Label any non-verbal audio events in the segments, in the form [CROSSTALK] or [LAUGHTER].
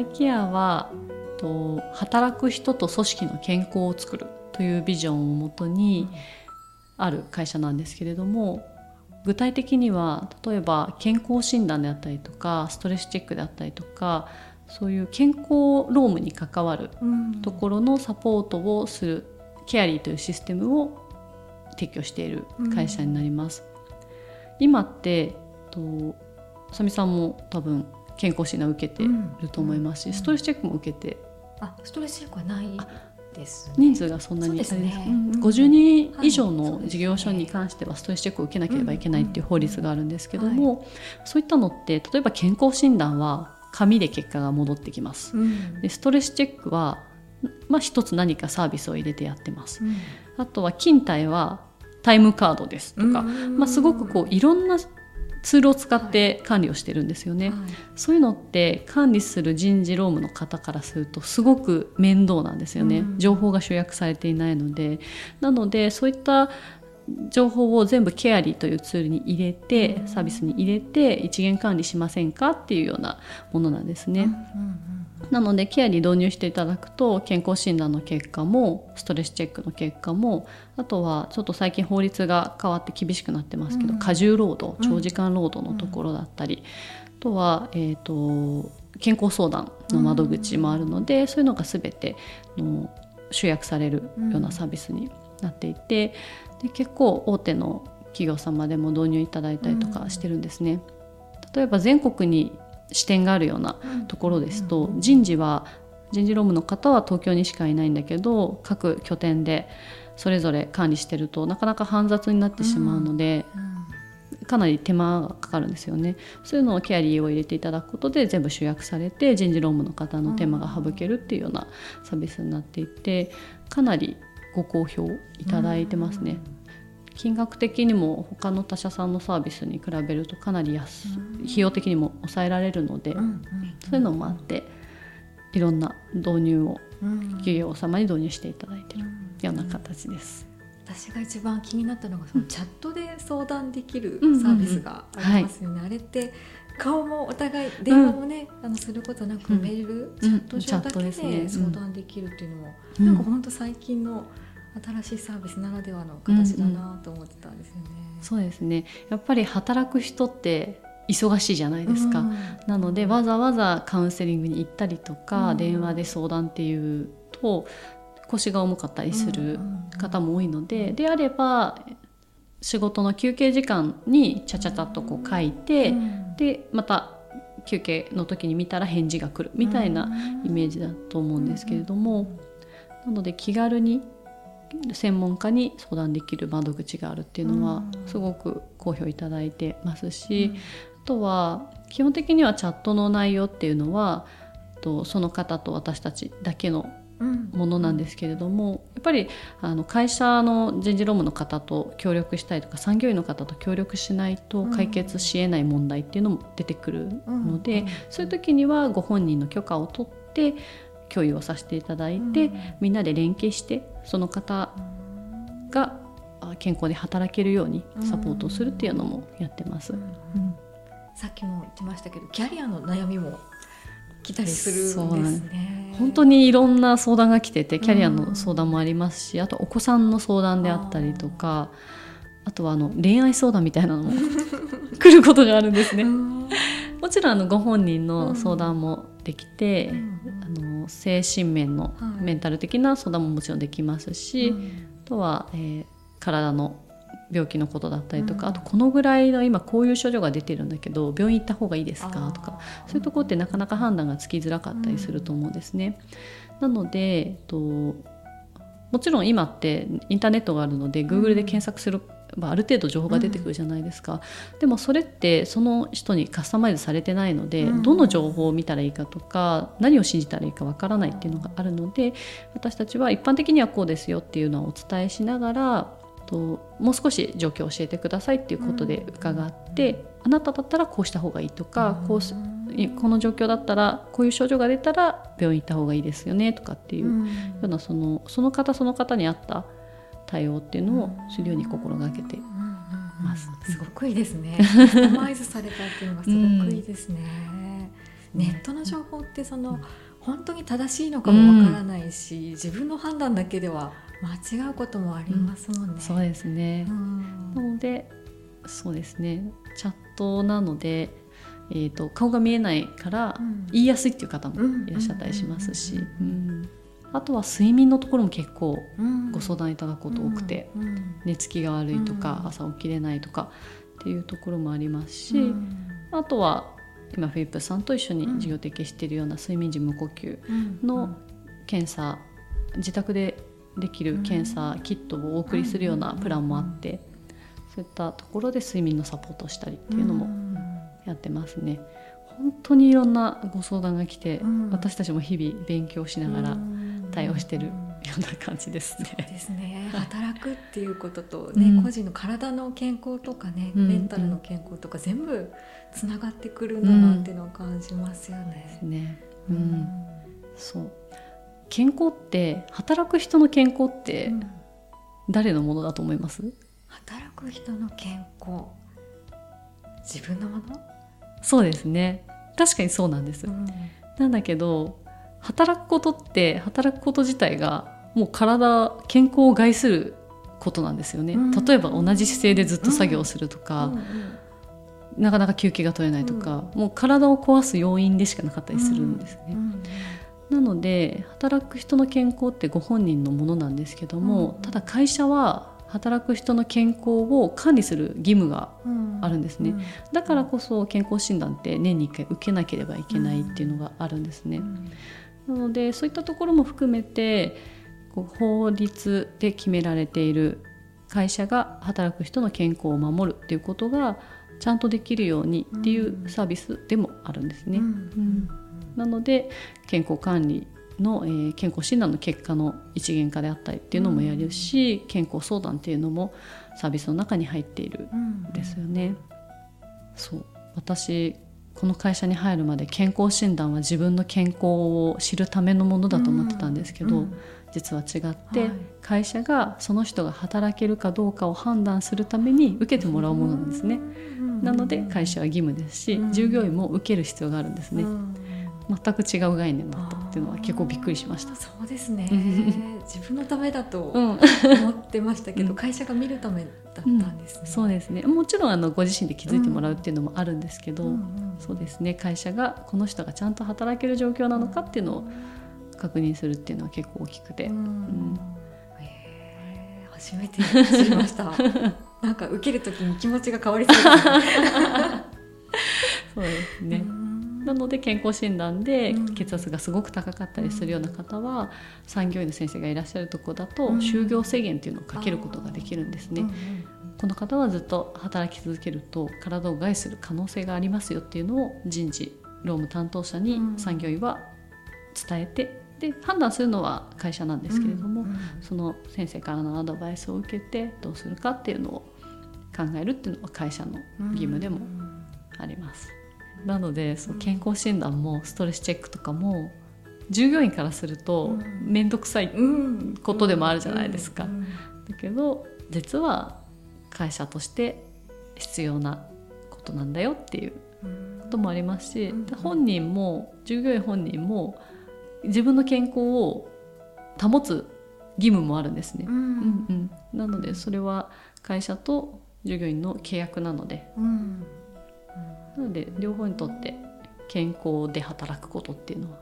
イケアはと働く人と組織の健康を作るというビジョンをもとにある会社なんですけれども具体的には例えば健康診断であったりとかストレスチェックであったりとかそういう健康労務に関わるところのサポートをする、ケアリーというシステムを提供している会社になります。今ってとさみさんも多分健康診断受けてると思いますし、ストレスチェックも受けて。あストレスチェックはないです、ね、人数がそんなにです、ね。うん、50人以上の事業所に関してはストレスチェックを受けなければいけないっていう法律があるんですけども、そういったのって例えば健康診断は紙で結果が戻ってきます、うん、でストレスチェックは、まあ、一つ何かサービスを入れてやってます、うん、あとは勤怠はタイムカードですとか、まあ、すごくこういろんなツールを使って管理をしてるんですよね、はい、そういうのって管理する人事労務の方からするとすごく面倒なんですよね、うん、情報が集約されていないので。なのでそういった情報を全部ケアリーというツールに入れてサービスに入れて一元管理しませんかっていうようなものなんですね。なのでケアリー導入していただくと健康診断の結果もストレスチェックの結果もあとはちょっと最近法律が変わって厳しくなってますけど、過重労働長時間労働のところだったり、あとは、えーと、健康相談の窓口もあるので、そういうのが全ての集約されるようなサービスになっていて、で結構大手の企業様でも導入いただいたりとかしてるんですね。例えば全国に視点があるようなところですと、人事は人事労務の方は東京にしかいないんだけど各拠点でそれぞれ管理してるとなかなか煩雑になってしまうので、かなり手間がかかるんですよね。そういうのをケアリーを入れていただくことで全部集約されて人事労務の方の手間が省けるっていうようなサービスになっていてかなりご好評いただいてますね。金額的にも他の他社さんのサービスに比べるとかなり安費用的にも抑えられるので、そういうのもあっていろんな導入を企業様に導入していただいているような形です。私が一番気になったのがそのチャットで相談できるサービスがありますよね。あれって顔もお互い電話もね、うん、あのすることなくメール、チャット上だけで相談できるっていうのも、うん、なんか本当最近の新しいサービスならではの形だなと思ってたんですよね。うん、そうですね。やっぱり働く人って忙しいじゃないですか、うん、なのでわざわざカウンセリングに行ったりとか、うん、電話で相談っていうと腰が重かったりする方も多いので、であれば仕事の休憩時間にちゃちゃちゃっとこう書いて、でまた休憩の時に見たら返事が来るみたいなイメージだと思うんですけれども、なので気軽に専門家に相談できる窓口があるっていうのはすごく好評いただいてますし、あとは基本的にはチャットの内容っていうのはその方と私たちだけのものなんですけれども、やっぱりあの会社の人事労務の方と協力したいとか産業医の方と協力しないと解決しえない問題っていうのも出てくるので、そういう時にはご本人の許可を取って共有をさせていただいて、うん、みんなで連携してその方が健康で働けるようにサポートするっていうのもやってます、うん。うん、さっきも言ってましたけどキャリアの悩みも来たりするんですね。本当にいろんな相談が来ててキャリアの相談もありますし、あとお子さんの相談であったりとかあとはあの恋愛相談みたいなのも [LAUGHS] 来ることがあるんですね。もちろんあのご本人の相談もできて、うん、精神面のメンタル的な相談ももちろんできますし、あとは、えー、体の病気のことだったりとか、あとこのぐらいの今こういう症状が出てるんだけど病院行った方がいいですか？とかそういうところってなかなか判断がつきづらかったりすると思うんですね。なので、えっと、もちろん今ってインターネットがあるので Google で検索するまあ、ある程度情報が出てくるじゃないですか、うん、でもそれってその人にカスタマイズされてないので、うん、どの情報を見たらいいかとか何を信じたらいいかわからないっていうのがあるので私たちは一般的にはこうですよっていうのをお伝えしながらともう少し状況を教えてくださいっていうことで伺って、うん、あなただったらこうした方がいいとか、こうこの状況だったらこういう症状が出たら病院行った方がいいですよねとかっていうようなそのその方その方に合った対応っていうのをするように心がけてます。すごくいいですね。カスタマイズされたっていうのがすごくいいですね。ネットの情報ってその、本当に正しいのかもわからないし、うん、自分の判断だけでは間違うこともありますもんね。うん、そうですね、うん、なのでそうですね。チャットなので、えーと、顔が見えないから言いやすいっていう方もいらっしゃったりしますしあとは睡眠のところも結構ご相談いただくこと多くて、寝つきが悪いとか、朝起きれないとかっていうところもありますし、あとは今フィリップさんと一緒に授業提携しているような睡眠時無呼吸の検査、自宅でできる検査キットをお送りするようなプランもあって、そういったところで睡眠のサポートをしたりっていうのもやってますね。本当にいろんなご相談が来て、私たちも日々勉強しながら対応してるような感じですね。そうですね。働くっていうこととね、うん、個人の体の健康とかね、メンタルの健康とか全部つながってくるんだなっていうのを感じますよね。うん、ね。うん。そう健康って働く人の健康って誰のものだと思います？働く人の健康自分のもの？そうですね。確かにそうなんです。なんだけど働くことって働くこと自体がもう体健康を害することなんですよね、うん、例えば同じ姿勢でずっと作業するとか、うんなかなか休憩が取れないとか、もう体を壊す要因でしかなかったりするんですね。なので働く人の健康ってご本人のものなんですけども、ただ会社は働く人の健康を管理する義務があるんですね、だからこそ健康診断って年に1回受けなければいけないっていうのがあるんですね。なのでそういったところも含めて法律で決められている会社が働く人の健康を守るっていうことがちゃんとできるようにっていうサービスでもあるんですね。うん、なので健康管理の、えー、健康診断の結果の一元化であったりっていうのもやるし、健康相談っていうのもサービスの中に入っているんですよね。そう。私この会社に入るまで健康診断は自分の健康を知るためのものだと思ってたんですけど、実は違って、はい、会社がその人が働けるかどうかを判断するために受けてもらうものなんですね。なので会社は義務ですし、従業員も受ける必要があるんですね。全く違う概念だったっていうのは結構びっくりしました。そうですね。[LAUGHS] 自分のためだと思ってましたけど、うん、会社が見るためだったんですね。うん、そうですね。もちろんあのご自身で気づいてもらうっていうのもあるんですけど、そうですね。会社がこの人がちゃんと働ける状況なのかっていうのを確認するっていうのは結構大きくて。うん初めて知りました。なんか受けるときに気持ちが変わりそう [LAUGHS] そうですね。なので健康診断で血圧がすごく高かったりするような方は、産業医の先生がいらっしゃるとこだと就業制限っていうのをかけることができるんですね。この方はずっと働き続けると体を害する可能性がありますよっていうのを人事労務担当者に産業医は伝えてで判断するのは会社なんですけれども、うんうん、その先生からのアドバイスを受けてどうするかっていうのを考えるっていうのは会社の義務でもあります。なのでそう健康診断もストレスチェックとかも従業員からすると面倒くさいことでもあるじゃないですか。だけど実は会社として必要なことなんだよっていうこともありますし本人も従業員本人も自分の健康を保つ義務もあるんですね。うん、うん、なのでそれは会社と従業員の契約なので、うん、なので両方にとって健康で働くことっていうのは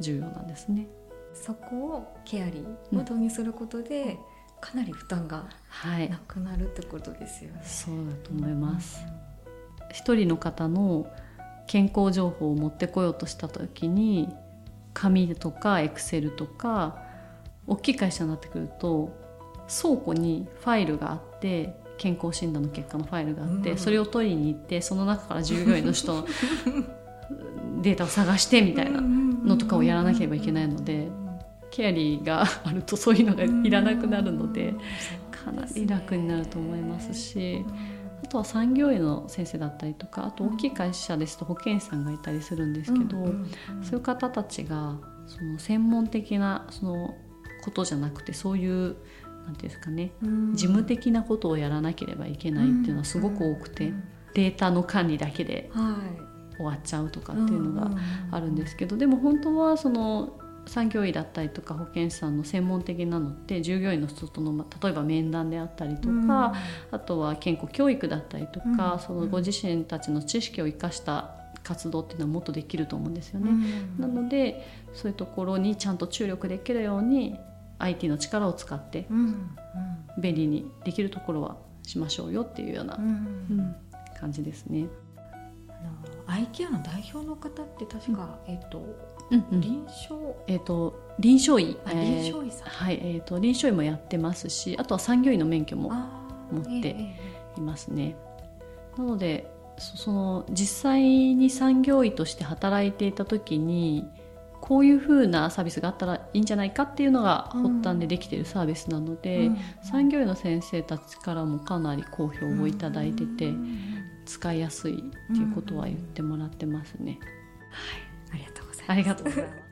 重要なんですね。そこをケアリーを導入することで、かなり負担がなくなるってことですよね。はい、そうだと思います。一人の方の健康情報を持ってこようとした時に紙とかエクセルとか大きい会社になってくると倉庫にファイルがあって健康診断の結果のファイルがあって、うん、それを取りに行ってその中から従業員の人の [LAUGHS] データを探してみたいなのとかをやらなければいけないのでケアリーがあるとそういうのがいらなくなるのでかなり楽になると思いますし。あとは産業医の先生だったりとかあと大きい会社ですと保健師さんがいたりするんですけど、そういう方たちがその専門的なそのことじゃなくてそういうなんていうんですかね、事務的なことをやらなければいけないっていうのはすごく多くて、データの管理だけで終わっちゃうとかっていうのがあるんですけど、でも本当はその産業医だったりとか保健師さんの専門的なのって従業員の人との例えば面談であったりとか、うん、あとは健康教育だったりとか、うん、そのご自身たちの知識を生かした活動っていうのはもっとできると思うんですよね。うん、なのでそういうところにちゃんと注力できるように IT の力を使って便利にできるところはしましょうよっていうような、感じですね。アイケアの代表の方って確か、えっ、ー、とうんうん、臨床えっ、ー、と臨床医、えー、臨床医さん。はいえっ、ー、と臨床医もやってますしあとは産業医の免許も持っていますね、えー、なのでその実際に産業医として働いていた時にこういうふうなサービスがあったらいいんじゃないかっていうのが発端でできているサービスなので、うん、産業医の先生たちからもかなり好評をいただいてて、使いやすいっていうことは言ってもらってますね。はい、ありがとう。ありがとうございます。